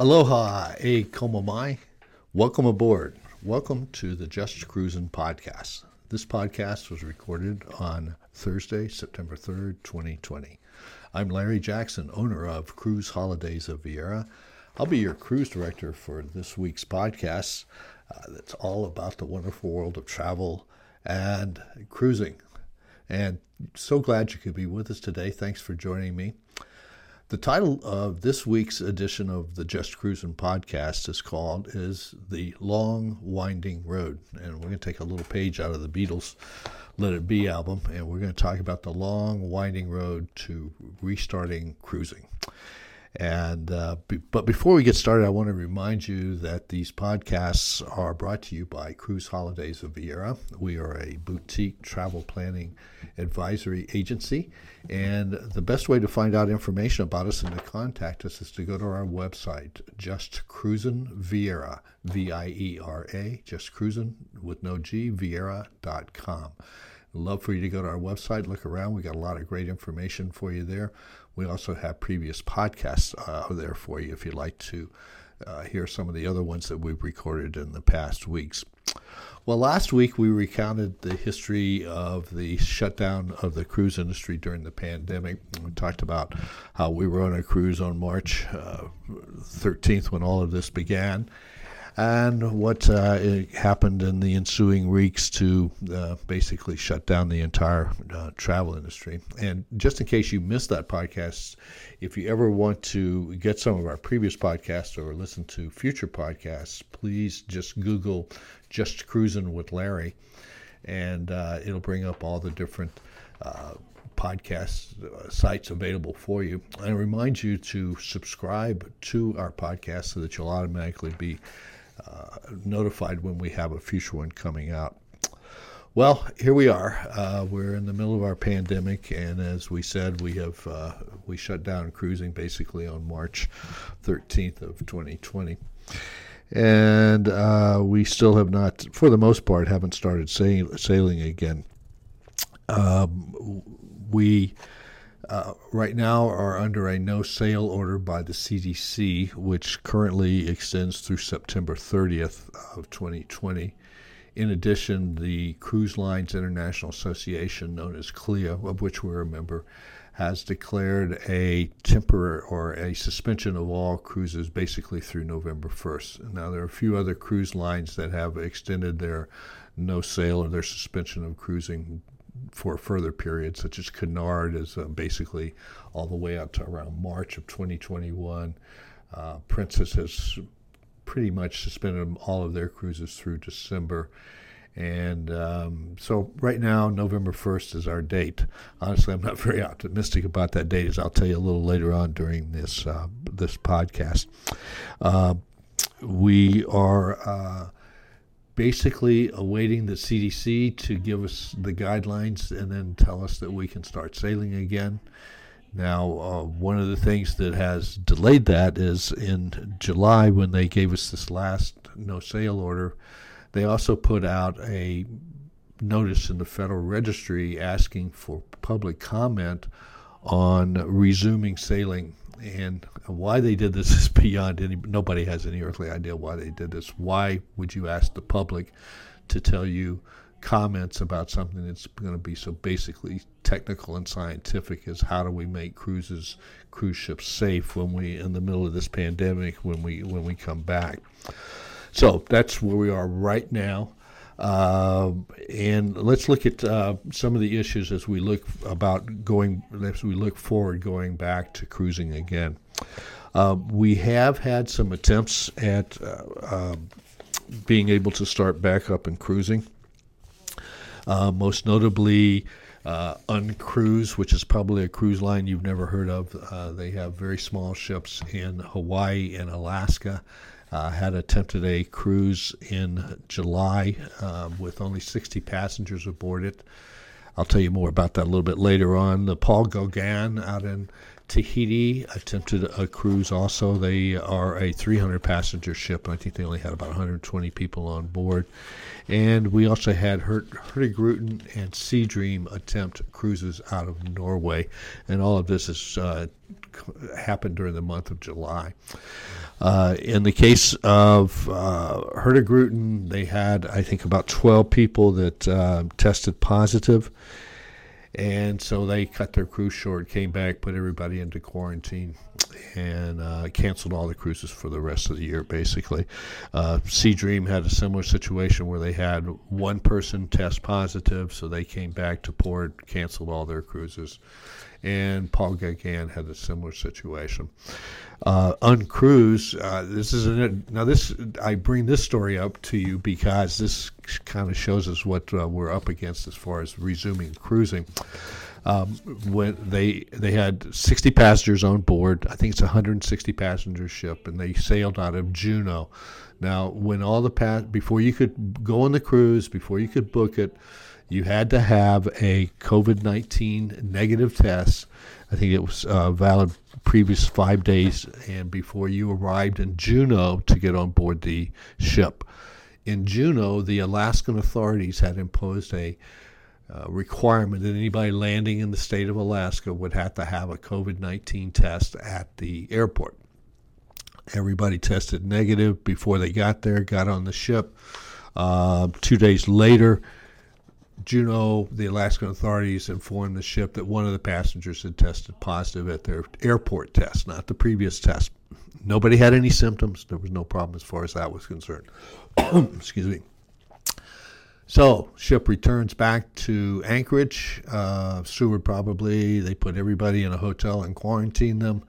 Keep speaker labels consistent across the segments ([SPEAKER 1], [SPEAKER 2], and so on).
[SPEAKER 1] Aloha, e como mai. Welcome aboard. Welcome to the Just Cruising podcast. This podcast was recorded on Thursday, September 3rd, 2020. I'm Larry Jackson, owner of Cruise Holidays of Viera. I'll be your cruise director for this week's podcast. Uh, that's all about the wonderful world of travel and cruising. And so glad you could be with us today. Thanks for joining me. The title of this week's edition of the Just Cruising podcast is called is The Long Winding Road. And we're going to take a little page out of the Beatles Let It Be album and we're going to talk about the long winding road to restarting cruising. And uh, be, but before we get started, I want to remind you that these podcasts are brought to you by Cruise Holidays of Viera. We are a boutique travel planning advisory agency, and the best way to find out information about us and to contact us is to go to our website, Just Cruisin' Viera, V-I-E-R-A, Just Cruisin' with no G, Viera.com. Love for you to go to our website, look around. We got a lot of great information for you there. We also have previous podcasts uh, there for you if you'd like to uh, hear some of the other ones that we've recorded in the past weeks. Well, last week we recounted the history of the shutdown of the cruise industry during the pandemic. We talked about how we were on a cruise on March uh, 13th when all of this began and what uh, happened in the ensuing weeks to uh, basically shut down the entire uh, travel industry. And just in case you missed that podcast, if you ever want to get some of our previous podcasts or listen to future podcasts, please just Google "Just Cruising with Larry," and uh, it'll bring up all the different uh, podcast uh, sites available for you. I remind you to subscribe to our podcast so that you'll automatically be uh, notified when we have a future one coming out. Well, here we are. Uh, we're in the middle of our pandemic, and as we said, we have uh, we shut down cruising basically on March 13th of 2020, and uh, we still have not, for the most part, haven't started sail- sailing again. Um, we uh, right now are under a no sail order by the CDC, which currently extends through September 30th of 2020. In addition, the Cruise Lines International Association, known as CLIA, of which we're a member, has declared a temporary or a suspension of all cruises basically through November 1st. Now, there are a few other cruise lines that have extended their no sail or their suspension of cruising for a further period, such as Cunard is uh, basically all the way up to around March of 2021. Uh, Princess has pretty much suspended all of their cruises through December. And um, so right now, November 1st is our date. Honestly, I'm not very optimistic about that date, as I'll tell you a little later on during this uh, this podcast. Uh, we are uh, basically awaiting the CDC to give us the guidelines and then tell us that we can start sailing again. Now, uh, one of the things that has delayed that is in July when they gave us this last no sail order, they also put out a notice in the Federal Registry asking for public comment on resuming sailing and why they did this is beyond any. Nobody has any earthly idea why they did this. Why would you ask the public to tell you comments about something that's going to be so basically technical and scientific as how do we make cruises, cruise ships safe when we in the middle of this pandemic when we when we come back. So that's where we are right now. Uh, and let's look at uh, some of the issues as we look about going as we look forward going back to cruising again. Uh, we have had some attempts at uh, um, being able to start back up and cruising. Uh, most notably, uh, Uncruise, which is probably a cruise line you've never heard of. Uh, they have very small ships in Hawaii and Alaska uh, had attempted a cruise in July uh, with only 60 passengers aboard it. I'll tell you more about that a little bit later on. The Paul Gauguin out in Tahiti attempted a cruise also. They are a 300 passenger ship, and I think they only had about 120 people on board. And we also had Hurtigruten and Sea Dream attempt cruises out of Norway. And all of this has uh, happened during the month of July. Uh, in the case of uh, Hurtigruten, they had, I think, about 12 people that uh, tested positive. And so they cut their cruise short, came back, put everybody into quarantine, and uh, canceled all the cruises for the rest of the year, basically. Uh, Sea Dream had a similar situation where they had one person test positive, so they came back to port, canceled all their cruises. And Paul Gauguin had a similar situation. Uh, cruise, uh, this is an, now this I bring this story up to you because this kind of shows us what uh, we're up against as far as resuming cruising. Um, when they they had 60 passengers on board, I think it's a 160 passenger ship, and they sailed out of Juneau. Now, when all the pass before you could go on the cruise, before you could book it, you had to have a COVID 19 negative test. I think it was uh, valid previous five days and before you arrived in Juneau to get on board the ship. In Juneau, the Alaskan authorities had imposed a uh, requirement that anybody landing in the state of Alaska would have to have a COVID 19 test at the airport. Everybody tested negative before they got there, got on the ship. Uh, two days later, Juneau, the Alaskan authorities informed the ship that one of the passengers had tested positive at their airport test, not the previous test. Nobody had any symptoms. There was no problem as far as that was concerned. Excuse me. So, ship returns back to Anchorage. Uh, Seward probably, they put everybody in a hotel and quarantine them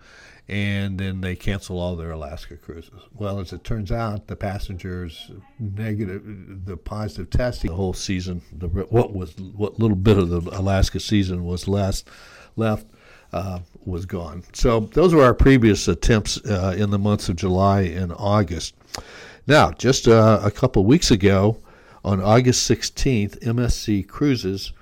[SPEAKER 1] and then they cancel all their Alaska cruises. Well, as it turns out, the passengers negative, the positive testing the whole season, the what was what little bit of the Alaska season was left. Uh, was gone. So those were our previous attempts uh, in the months of July and August. Now, just uh, a couple weeks ago, on August 16th, MSC Cruises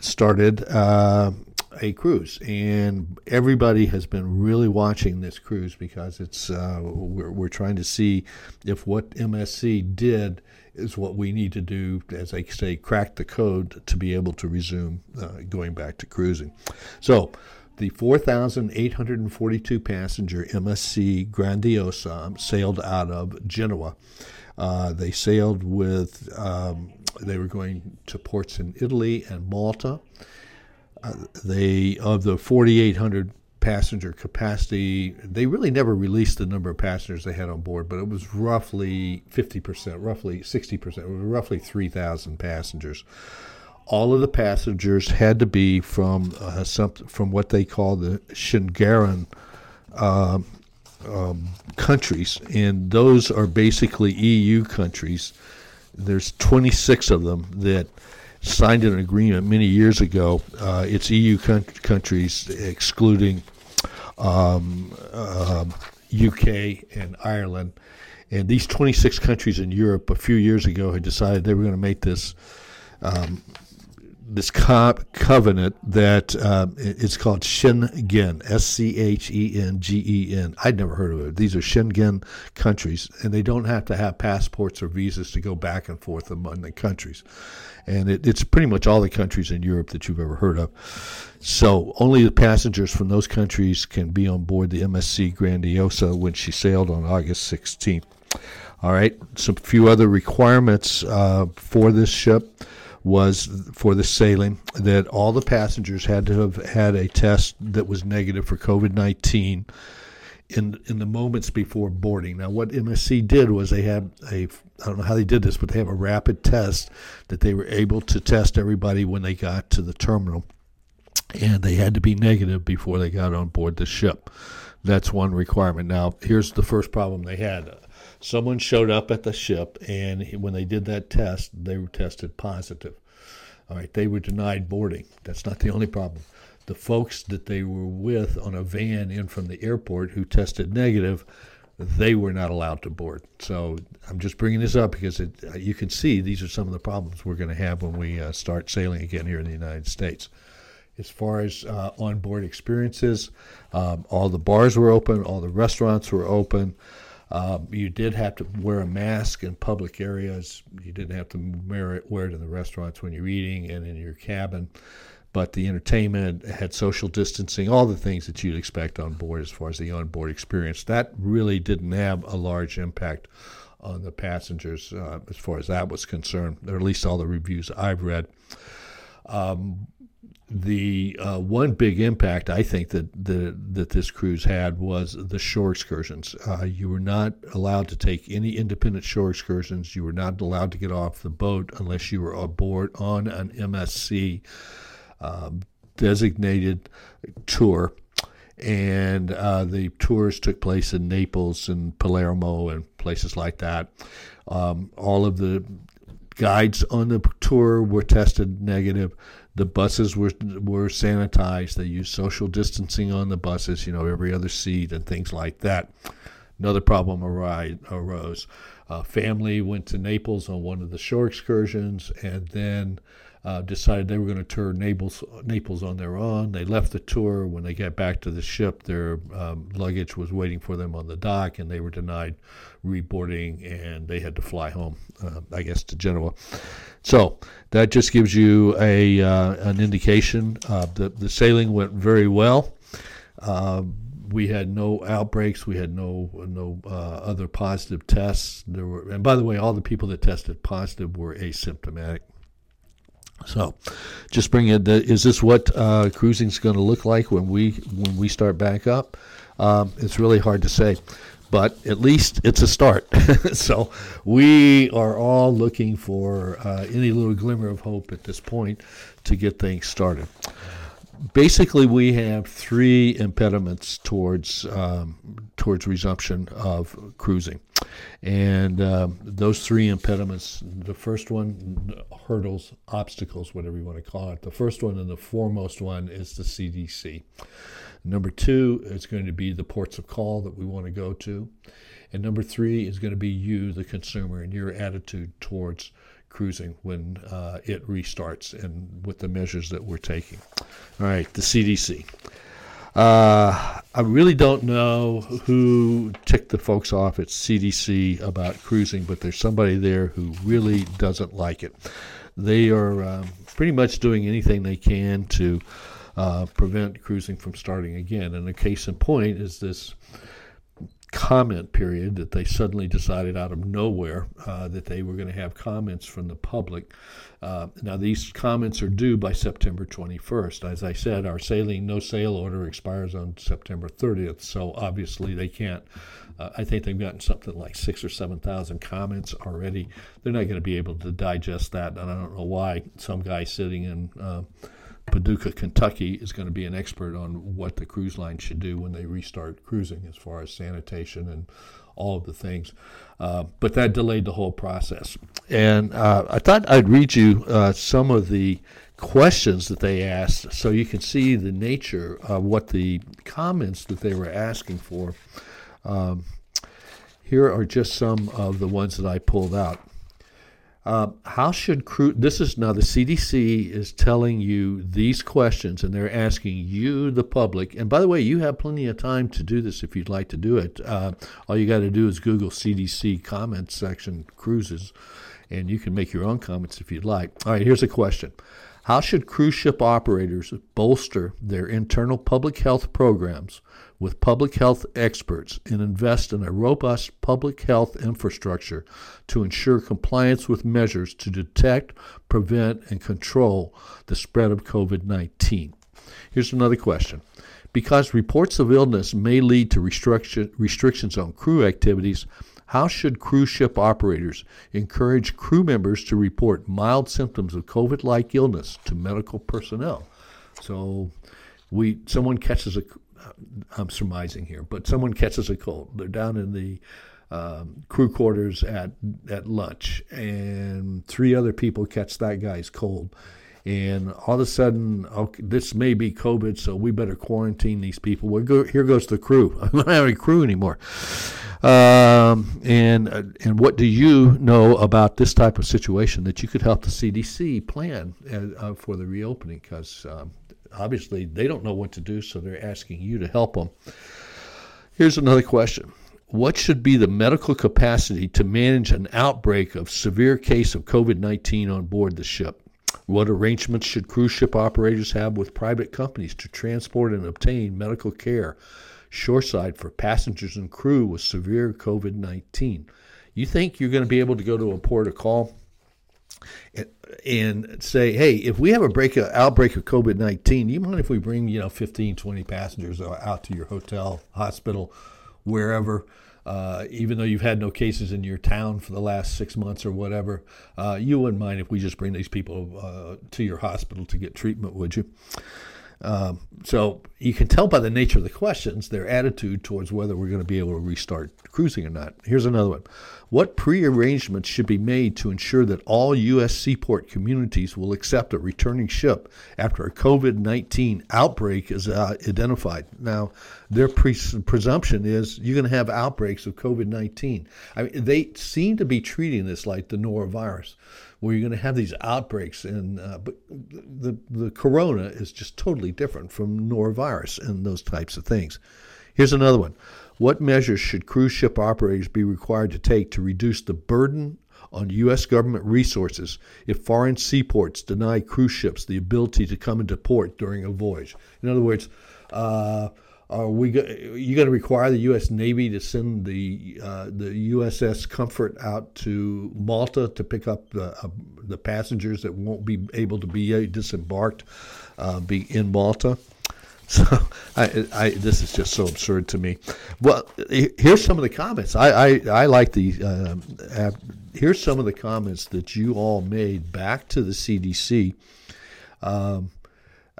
[SPEAKER 1] started uh, a cruise, and everybody has been really watching this cruise because it's uh, we're we're trying to see if what MSC did is what we need to do, as I say, crack the code to be able to resume uh, going back to cruising. So. The 4,842 passenger MSC Grandiosa sailed out of Genoa. Uh, they sailed with, um, they were going to ports in Italy and Malta they of the 4,800 passenger capacity, they really never released the number of passengers they had on board, but it was roughly 50%, roughly 60%, it was roughly 3,000 passengers. All of the passengers had to be from uh, some, from what they call the Schengen uh, um, countries, and those are basically EU countries. There's 26 of them that signed an agreement many years ago. Uh, it's EU countries excluding um, uh, UK and Ireland. And these 26 countries in Europe a few years ago had decided they were going to make this um, this co- covenant that uh, it's called Schengen, S C H E N G E N. I'd never heard of it. These are Schengen countries, and they don't have to have passports or visas to go back and forth among the countries. And it, it's pretty much all the countries in Europe that you've ever heard of. So only the passengers from those countries can be on board the MSC Grandiosa when she sailed on August 16th. All right, some few other requirements uh, for this ship was for the sailing that all the passengers had to have had a test that was negative for COVID 19 in in the moments before boarding. Now, what MSC did was they had a I don't know how they did this, but they have a rapid test that they were able to test everybody when they got to the terminal, and they had to be negative before they got on board the ship. That's one requirement. Now, here's the first problem they had someone showed up at the ship, and when they did that test, they were tested positive. All right, they were denied boarding. That's not the only problem. The folks that they were with on a van in from the airport who tested negative, they were not allowed to board. So I'm just bringing this up because it, you can see these are some of the problems we're going to have when we uh, start sailing again here in the United States. As far as uh, onboard experiences, um, all the bars were open, all the restaurants were open. Um, you did have to wear a mask in public areas. You didn't have to wear it, wear it in the restaurants when you're eating and in your cabin. but the entertainment had social distancing, all the things that you'd expect on board as far as the onboard experience. That really didn't have a large impact on the passengers uh, as far as that was concerned, or at least all the reviews I've read. Um, the uh, one big impact I think that the, that this cruise had was the shore excursions. Uh, you were not allowed to take any independent shore excursions. You were not allowed to get off the boat unless you were aboard on an MSC um, designated tour. And uh, the tours took place in Naples and Palermo and places like that. Um, all of the guides on the tour were tested negative. The buses were were sanitized. They used social distancing on the buses, you know, every other seat and things like that. Another problem arose. A family went to Naples on one of the shore excursions, and then uh, decided they were going to tour Naples, Naples on their own. They left the tour. When they got back to the ship, their um, luggage was waiting for them on the dock, and they were denied reboarding, and they had to fly home, uh, I guess, to Genoa. So that just gives you a uh, an indication. Uh, the the sailing went very well. Uh, we had no outbreaks. We had no no uh, other positive tests. There were, and by the way, all the people that tested positive were asymptomatic. So, just bring it. Is this what uh, cruising is going to look like when we when we start back up? Um, it's really hard to say, but at least it's a start. so we are all looking for uh, any little glimmer of hope at this point to get things started basically, we have three impediments towards um, towards resumption of cruising, and um, those three impediments. The first one, hurdles, obstacles, whatever you want to call it. The first one and the foremost one is the CDC. Number two is going to be the ports of call that we want to go to, and number three is going to be you, the consumer, and your attitude towards cruising when uh, it restarts and with the measures that we're taking. All right, the CDC. Uh, I really don't know who ticked the folks off at CDC about cruising, but there's somebody there who really doesn't like it. They are um, pretty much doing anything they can to uh, prevent cruising from starting again. And a case in point is this comment period that they suddenly decided out of nowhere uh, that they were going to have comments from the public. Uh, now, these comments are due by September 21st. As I said, our sailing no sail order expires on September 30th, so obviously they can't. Uh, I think they've gotten something like six or 7,000 comments already. They're not going to be able to digest that, and I don't know why some guy sitting in uh, Paducah, Kentucky is going to be an expert on what the cruise line should do when they restart cruising as far as sanitation and all of the things. Uh, but that delayed the whole process. And uh, I thought I'd read you uh, some of the questions that they asked so you can see the nature of what the comments that they were asking for. Um, here are just some of the ones that I pulled out. Uh, how should crew? This is now the CDC is telling you these questions, and they're asking you, the public. And by the way, you have plenty of time to do this if you'd like to do it. Uh, all you got to do is Google CDC comments section cruises, and you can make your own comments if you'd like. All right, here's a question: How should cruise ship operators bolster their internal public health programs with public health experts and invest in a robust public health infrastructure to ensure compliance with measures to detect, prevent, and control the spread of COVID 19. Here's another question. Because reports of illness may lead to restriction, restrictions on crew activities, how should cruise ship operators encourage crew members to report mild symptoms of COVID like illness to medical personnel? So, we someone catches a I'm surmising here, but someone catches a cold. They're down in the um, crew quarters at at lunch, and three other people catch that guy's cold. And all of a sudden, okay, this may be COVID, so we better quarantine these people. Well, go, here goes the crew. I'm not having a crew anymore. Um, and uh, and what do you know about this type of situation that you could help the CDC plan uh, for the reopening? Because um, obviously they don't know what to do, so they're asking you to help them. Here's another question What should be the medical capacity to manage an outbreak of severe case of COVID 19 on board the ship? What arrangements should cruise ship operators have with private companies to transport and obtain medical care shoreside for passengers and crew with severe COVID 19? You think you're going to be able to go to a port of call and say, hey, if we have a break, outbreak of COVID 19, do you mind if we bring, you know, 15, 20 passengers out to your hotel, hospital, wherever? Uh, even though you've had no cases in your town for the last six months or whatever, uh, you wouldn't mind if we just bring these people uh, to your hospital to get treatment, would you? Um, so you can tell by the nature of the questions their attitude towards whether we're going to be able to restart cruising or not. Here's another one. What prearrangements should be made to ensure that all U.S. seaport communities will accept a returning ship after a COVID 19 outbreak is uh, identified? Now, their pre- presumption is you're going to have outbreaks of COVID 19. I mean, they seem to be treating this like the norovirus, where you're going to have these outbreaks. And uh, but the the corona is just totally different from norovirus and those types of things. Here's another one. What measures should cruise ship operators be required to take to reduce the burden on U.S. government resources if foreign seaports deny cruise ships the ability to come into port during a voyage? In other words, uh, are we go- you going to require the U.S. Navy to send the uh, the USS Comfort out to Malta to pick up the uh, the passengers that won't be able to be uh, disembarked uh, be in Malta? So I, I, this is just so absurd to me. Well, here's some of the comments. I, I, I like the. Uh, here's some of the comments that you all made back to the CDC um,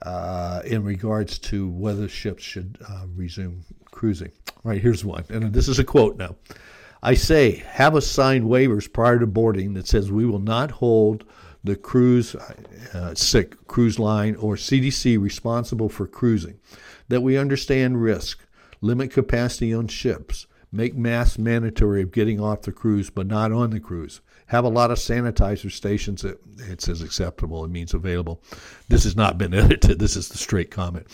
[SPEAKER 1] uh, in regards to whether ships should uh, resume cruising. Right here's one, and this is a quote now. I say, have us sign waivers prior to boarding that says we will not hold the cruise uh, sick cruise line or CDC responsible for cruising, that we understand risk, limit capacity on ships, make masks mandatory of getting off the cruise but not on the cruise, have a lot of sanitizer stations that it says acceptable, it means available. This has not been edited, this is the straight comment.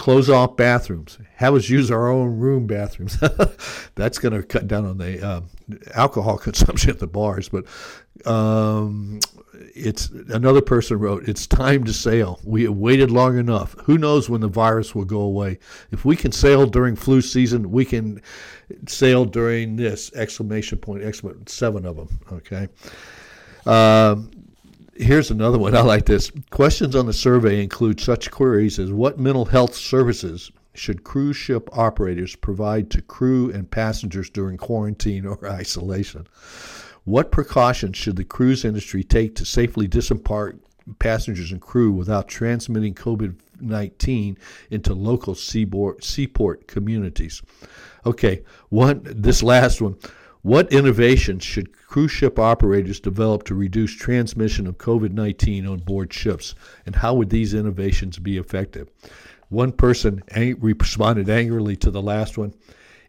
[SPEAKER 1] Close off bathrooms, have us use our own room bathrooms. That's going to cut down on the uh, alcohol consumption at the bars, but um, it's another person wrote, "It's time to sail. We have waited long enough. Who knows when the virus will go away? If we can sail during flu season, we can sail during this!" Exclamation point! Exclamation! Seven of them. Okay. Um, here's another one. I like this. Questions on the survey include such queries as what mental health services should cruise ship operators provide to crew and passengers during quarantine or isolation? What precautions should the cruise industry take to safely disembark passengers and crew without transmitting COVID 19 into local seaboard, seaport communities? Okay, one, this last one. What innovations should cruise ship operators develop to reduce transmission of COVID 19 on board ships, and how would these innovations be effective? One person responded angrily to the last one.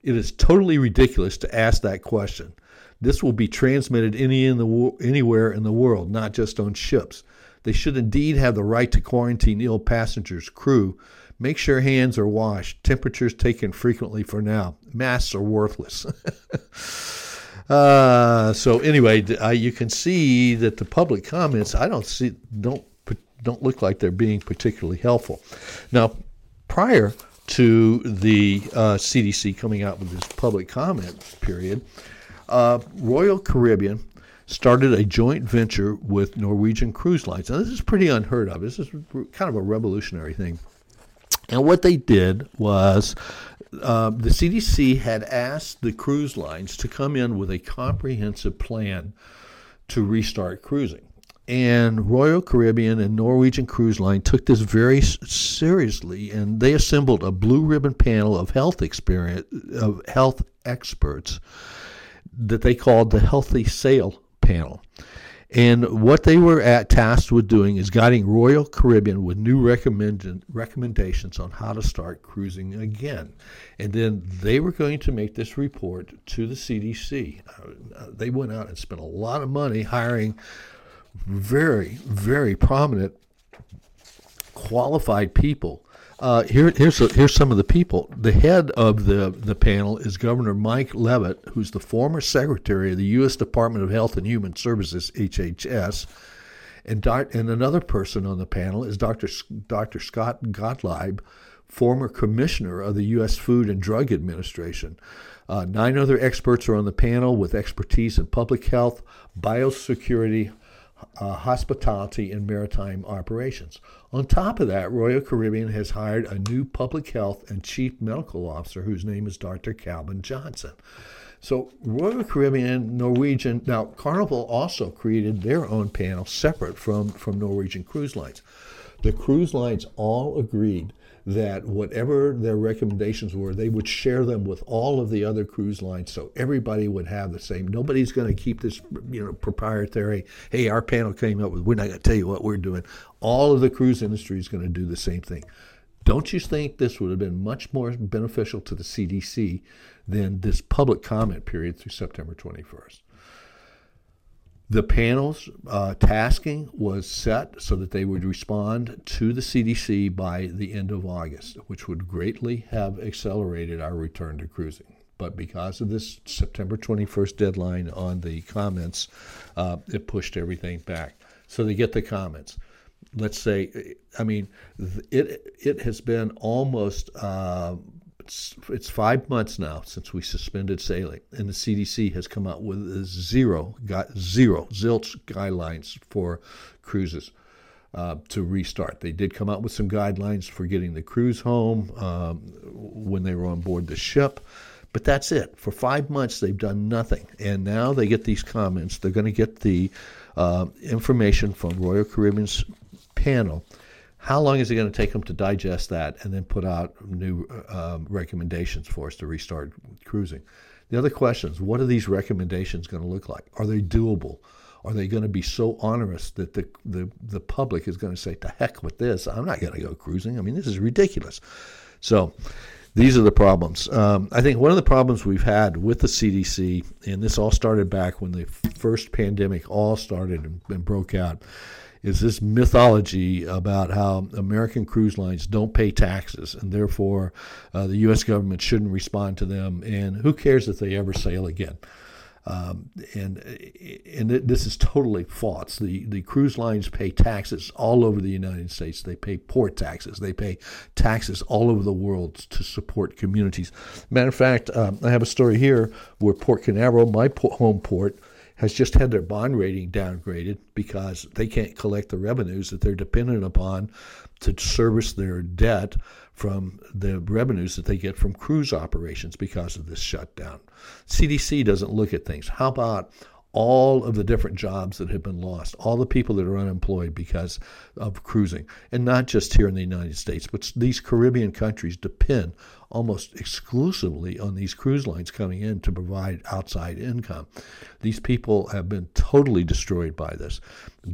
[SPEAKER 1] It is totally ridiculous to ask that question. This will be transmitted any in the, anywhere in the world, not just on ships. They should indeed have the right to quarantine ill passengers, crew. Make sure hands are washed, temperatures taken frequently for now. Masks are worthless. uh, so anyway, uh, you can see that the public comments I don't see don't don't look like they're being particularly helpful. Now, prior to the uh, CDC coming out with this public comment period, uh, Royal Caribbean started a joint venture with Norwegian Cruise Lines. Now, this is pretty unheard of. This is kind of a revolutionary thing. And what they did was uh, the CDC had asked the cruise lines to come in with a comprehensive plan to restart cruising. And Royal Caribbean and Norwegian Cruise Line took this very seriously, and they assembled a blue ribbon panel of health experience of health experts that they called the Healthy Sail Panel. And what they were at, tasked with doing is guiding Royal Caribbean with new recommend, recommendations on how to start cruising again. And then they were going to make this report to the CDC. Uh, they went out and spent a lot of money hiring very, very prominent, qualified people uh, here, here's here's some of the people. The head of the the panel is Governor Mike Leavitt, who's the former Secretary of the U.S. Department of Health and Human Services (HHS), And, and another person on the panel is Dr. Dr. Scott Gottlieb, former commissioner of the U.S. Food and Drug Administration. Uh, nine other experts are on the panel with expertise in public health, biosecurity, uh, hospitality, and maritime operations. On top of that, Royal Caribbean has hired a new public health and chief medical officer whose name is Dr. Calvin Johnson. So, Royal Caribbean, Norwegian, now Carnival also created their own panel separate from, from Norwegian Cruise Lines. The cruise lines all agreed that whatever their recommendations were, they would share them with all of the other cruise lines, so everybody would have the same. Nobody's going to keep this, you know, proprietary. Hey, our panel came up with. We're not going to tell you what we're doing. All of the cruise industry is going to do the same thing. Don't you think this would have been much more beneficial to the CDC than this public comment period through September 21st? The panel's uh, tasking was set so that they would respond to the CDC by the end of August, which would greatly have accelerated our return to cruising. But because of this September 21st deadline on the comments, uh, it pushed everything back. So they get the comments. Let's say, I mean, it it has been almost uh, it's, it's five months now since we suspended sailing, and the CDC has come out with zero, got zero, zilch guidelines for cruises uh, to restart. They did come out with some guidelines for getting the crews home um, when they were on board the ship, but that's it. For five months, they've done nothing, and now they get these comments. They're going to get the uh, information from Royal Caribbean's panel how long is it going to take them to digest that and then put out new um, recommendations for us to restart cruising? The other question is what are these recommendations going to look like? Are they doable? Are they going to be so onerous that the, the, the public is going to say, to heck with this, I'm not going to go cruising? I mean, this is ridiculous. So, these are the problems. Um, I think one of the problems we've had with the CDC, and this all started back when the first pandemic all started and, and broke out, is this mythology about how American cruise lines don't pay taxes and therefore uh, the U.S. government shouldn't respond to them, and who cares if they ever sail again? Um, and and this is totally false. The the cruise lines pay taxes all over the United States. They pay port taxes. They pay taxes all over the world to support communities. Matter of fact, um, I have a story here where Port Canaveral, my home port, has just had their bond rating downgraded because they can't collect the revenues that they're dependent upon to service their debt from the revenues that they get from cruise operations because of this shutdown. CDC doesn't look at things. How about all of the different jobs that have been lost, all the people that are unemployed because of cruising, and not just here in the United States, but these Caribbean countries depend almost exclusively on these cruise lines coming in to provide outside income. These people have been totally destroyed by this.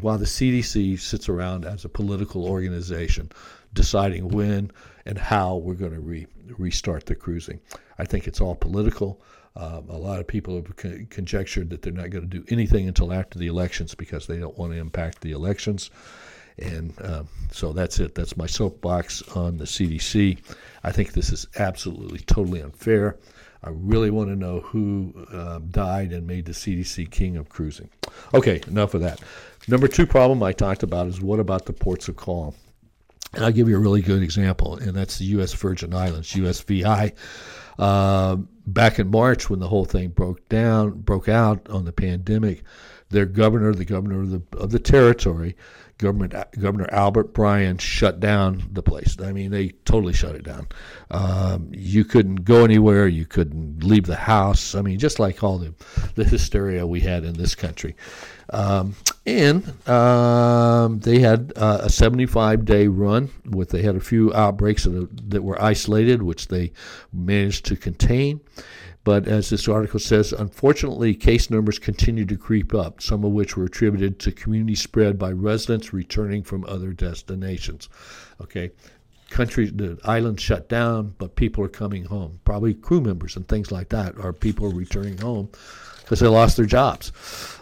[SPEAKER 1] While the CDC sits around as a political organization deciding when and how we're going to re- restart the cruising, I think it's all political. Um, a lot of people have con- conjectured that they're not going to do anything until after the elections because they don't want to impact the elections. And um, so that's it. That's my soapbox on the CDC. I think this is absolutely, totally unfair. I really want to know who um, died and made the CDC king of cruising. Okay, enough of that. Number two problem I talked about is what about the ports of call? And I'll give you a really good example, and that's the U.S. Virgin Islands, USVI. Uh, back in March, when the whole thing broke down, broke out on the pandemic, their governor, the governor of the of the territory, government Governor Albert Bryan, shut down the place. I mean, they totally shut it down. Um, you couldn't go anywhere. You couldn't leave the house. I mean, just like all the the hysteria we had in this country. Um, and um, they had uh, a 75 day run with they had a few outbreaks that, that were isolated, which they managed to contain. But as this article says, unfortunately, case numbers continue to creep up, some of which were attributed to community spread by residents returning from other destinations. Okay, countries, the island shut down, but people are coming home. Probably crew members and things like that, are people returning home because they lost their jobs.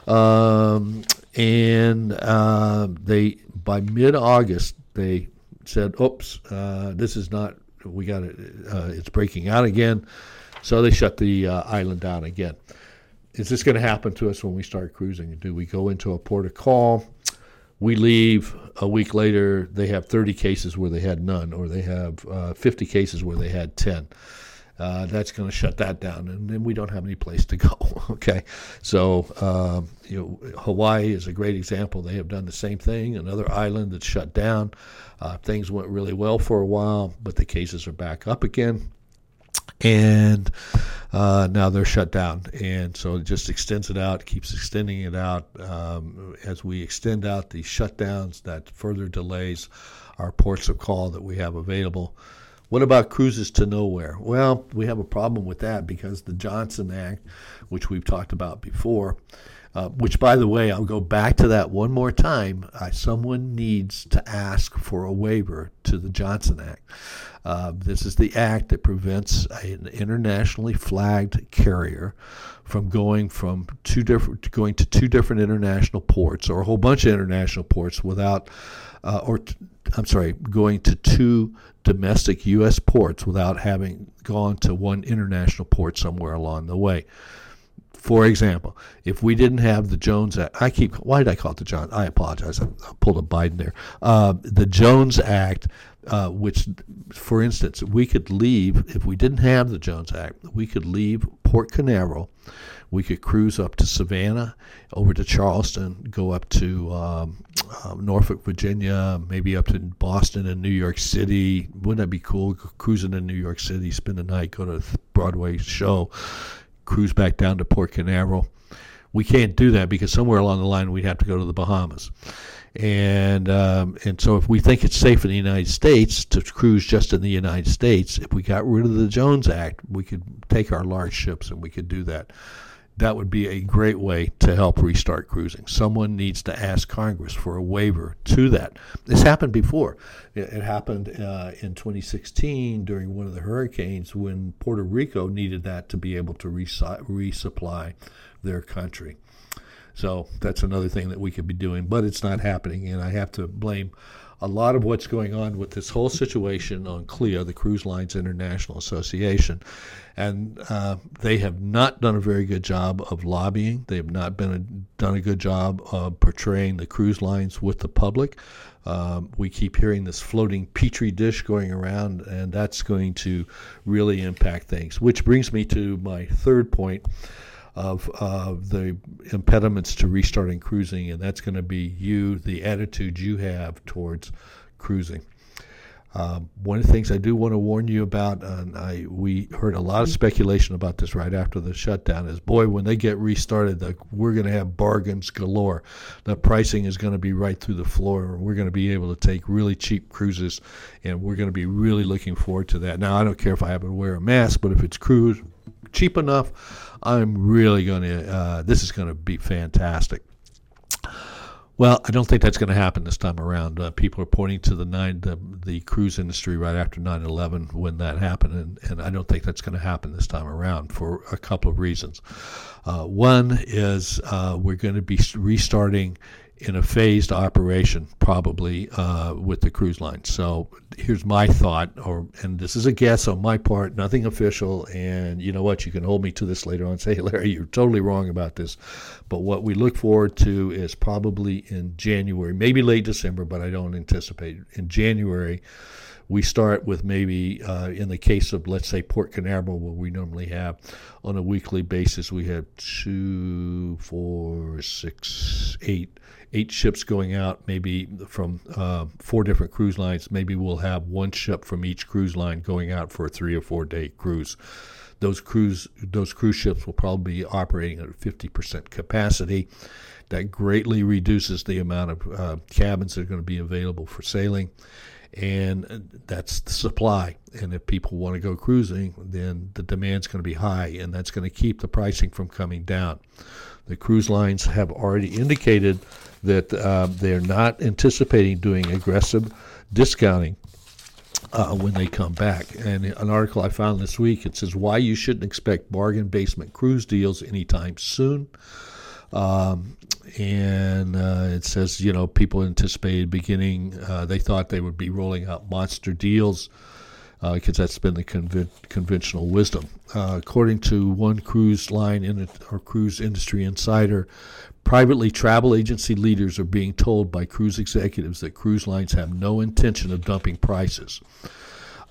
[SPEAKER 1] Um, and uh, they by mid-August they said, "Oops, uh, this is not. We got it. Uh, it's breaking out again." So they shut the uh, island down again. Is this going to happen to us when we start cruising? Do we go into a port of call? We leave a week later, they have 30 cases where they had none, or they have uh, 50 cases where they had 10. Uh, that's going to shut that down, and then we don't have any place to go. okay, so uh, you know, Hawaii is a great example. They have done the same thing. Another island that's shut down. Uh, things went really well for a while, but the cases are back up again and uh, now they're shut down. And so it just extends it out, keeps extending it out. Um, as we extend out the shutdowns, that further delays our ports of call that we have available. What about cruises to nowhere? Well, we have a problem with that because the Johnson Act, which we've talked about before, uh, which, by the way, I'll go back to that one more time. Uh, someone needs to ask for a waiver to the Johnson Act. Uh, this is the act that prevents an internationally flagged carrier from going from two different going to two different international ports or a whole bunch of international ports without, uh, or t- I'm sorry, going to two domestic U.S. ports without having gone to one international port somewhere along the way. For example, if we didn't have the Jones Act, I keep, why did I call it the Jones? I apologize. I, pulled a Biden there. Uh, the Jones Act, uh, which, for instance, we could leave, if we didn't have the Jones Act, we could leave Port Canaveral. We could cruise up to Savannah, over to Charleston, go up to um, uh, Norfolk, Virginia, maybe up to Boston and New York City. Wouldn't that be cool? Cruising in New York City, spend the night, go to a Broadway show, cruise back down to Port Canaveral. We can't do that because somewhere along the line we'd have to go to the Bahamas. And um, and so if we think it's safe in the United States to cruise just in the United States, if we got rid of the Jones Act, we could take our large ships and we could do that. That would be a great way to help restart cruising. Someone needs to ask Congress for a waiver to that. This happened before. It, happened uh, in 2016 during one of the hurricanes when Puerto Rico needed that to be able to resupply their country. So that's another thing that we could be doing, but it's not happening, and I have to blame a lot of what's going on with this whole situation on CLIA, the Cruise Lines International Association. And uh, they have not done a very good job of lobbying. They have not been a, done a good job of portraying the cruise lines with the public. Um, we keep hearing this floating petri dish going around, and that's going to really impact things. Which brings me to my third point of the impediments to restarting cruising, and that's going to be you, the attitude you have towards cruising. Um, one of the things I do want to warn you about, and I we heard a lot of speculation about this right after the shutdown, is boy, when they get restarted, the, we're going to have bargains galore. The pricing is going to be right through the floor. And we're going to be able to take really cheap cruises, and we're going to be really looking forward to that. Now, I don't care if I have to wear a mask, but if it's cruise cheap enough, I'm really going to, uh, this is going to be fantastic. Well, I don't think that's going to happen this time around. Uh, people are pointing to the nine, the, the cruise industry right after 9/11 when that happened, and, and I don't think that's going to happen this time around for a couple of reasons. Uh, one is uh, we're going to be restarting in a phased operation, probably uh, with the cruise line. So here's my thought, or and this is a guess on my part, nothing official. And you know what? You can hold me to this later on. And say, hey, Larry, you're totally wrong about this. But what we look forward to is probably in January, maybe late December, but I don't anticipate in January. We start with maybe, uh, in the case of, let's say, Port Canaveral, where we normally have on a weekly basis, we have two, four, six, eight eight ships going out, maybe from uh, four different cruise lines. Maybe we'll have one ship from each cruise line going out for a three or four day cruise. Those cruise those cruise ships will probably be operating at 50% capacity. That greatly reduces the amount of uh, cabins that are going to be available for sailing and that's the supply. And if people want to go cruising, then the demand's going to be high, and that's going to keep the pricing from coming down. The cruise lines have already indicated that uh, they're not anticipating doing aggressive discounting uh, when they come back. And an article I found this week it says why you shouldn't expect bargain basement cruise deals anytime soon. Um, and uh, it says you know people anticipated beginning uh, they thought they would be rolling out monster deals because uh, that's been the conven- conventional wisdom. Uh, according to one cruise line in or cruise industry insider, privately travel agency leaders are being told by cruise executives that cruise lines have no intention of dumping prices.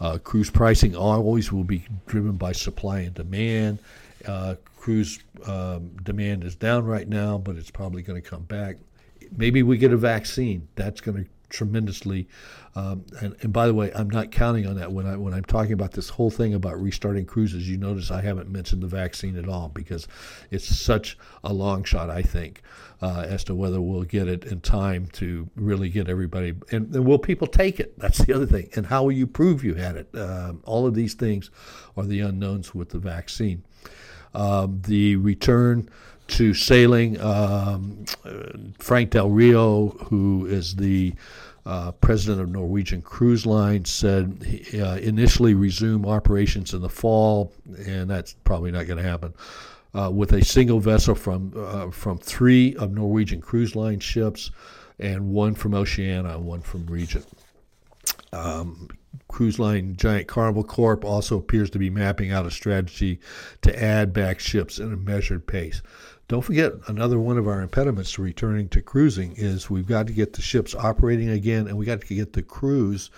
[SPEAKER 1] Uh, cruise pricing always will be driven by supply and demand. Uh, cruise um, demand is down right now, but it's probably going to come back. Maybe we get a vaccine. That's going to tremendously. Um, and, and, by the way, I'm not counting on that when I when I'm talking about this whole thing about restarting cruises. You notice I haven't mentioned the vaccine at all because it's such a long shot. I think uh, as to whether we'll get it in time to really get everybody and, and will people take it? That's the other thing. And how will you prove you had it? Um, all of these things are the unknowns with the vaccine. Um, the return to sailing. Um, Frank Del Rio, who is the uh, president of Norwegian Cruise Line, said he, uh, initially resume operations in the fall, and that's probably not going to happen. Uh, with a single vessel from uh, from three of Norwegian Cruise Line ships, and one from Oceania, and one from Regent. Um, cruise line giant Carnival Corp also appears to be mapping out a strategy to add back ships in a measured pace. Don't forget, another one of our impediments to returning to cruising is we've got to get the ships operating again, and we got to get the crews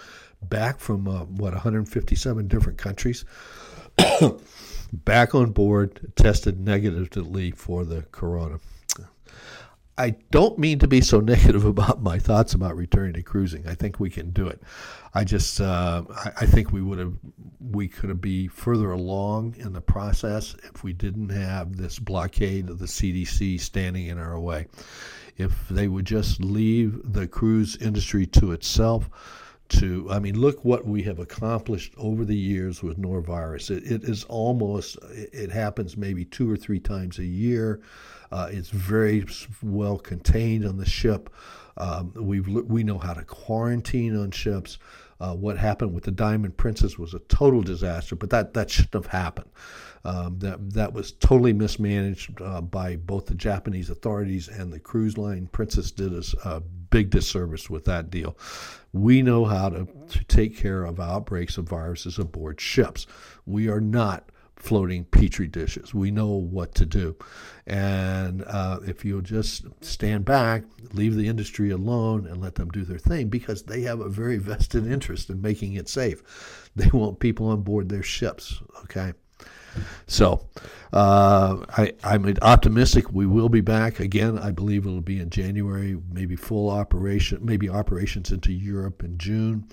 [SPEAKER 1] back from uh, what 157 different countries back on board, tested negatively for the corona. I don't mean to be so negative about my thoughts about returning to cruising. I think we can do it. I just uh, I, I, think we would have we could have be further along in the process if we didn't have this blockade of the CDC standing in our way. If they would just leave the cruise industry to itself, to I mean, look what we have accomplished over the years with norovirus. It, it is almost it happens maybe two or three times a year. Uh, it's very well contained on the ship. Um, we we know how to quarantine on ships. Uh, what happened with the Diamond Princess was a total disaster, but that, that shouldn't have happened. Um, that that was totally mismanaged uh, by both the Japanese authorities and the cruise line. Princess did us a big disservice with that deal. We know how to, to take care of outbreaks of viruses aboard ships. We are not floating petri dishes. We know what to do. And uh, if you'll just stand back, leave the industry alone, and let them do their thing, because they have a very vested interest in making it safe. They want people on board their ships, okay? So uh, I, I'm optimistic we will be back again. I believe it'll be in January, maybe full operation, maybe operations into Europe in June.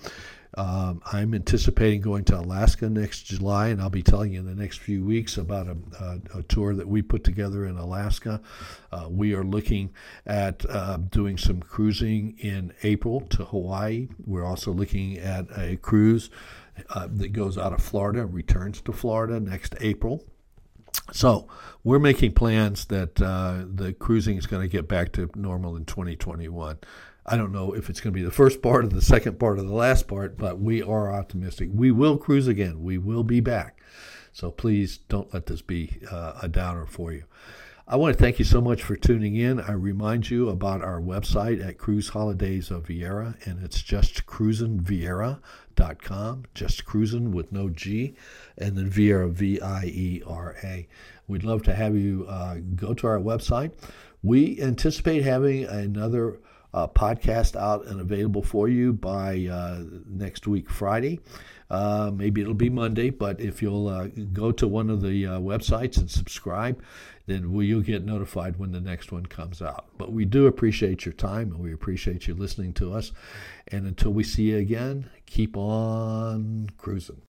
[SPEAKER 1] Um, I'm anticipating going to Alaska next July, and I'll be telling you in the next few weeks about a, a, a tour that we put together in Alaska. Uh, we are looking at uh, doing some cruising in April to Hawaii. We're also looking at a cruise uh, that goes out of Florida and returns to Florida next April. So we're making plans that uh, the cruising is going to get back to normal in 2021. I don't know if it's going to be the first part or the second part or the last part, but we are optimistic. We will cruise again. We will be back. So please don't let this be uh, a downer for you. I want to thank you so much for tuning in. I remind you about our website at Cruise Holidays of Viera, and it's just cruisinviera.com, just cruising with no G, and then Viera, V I E R A. We'd love to have you uh, go to our website. We anticipate having another uh, podcast out and available for you by uh, next week, Friday. Uh, maybe it'll be Monday, but if you'll uh, go to one of the uh, websites and subscribe, then we, you'll get notified when the next one comes out. But we do appreciate your time and we appreciate you listening to us. And until we see you again, keep on cruising.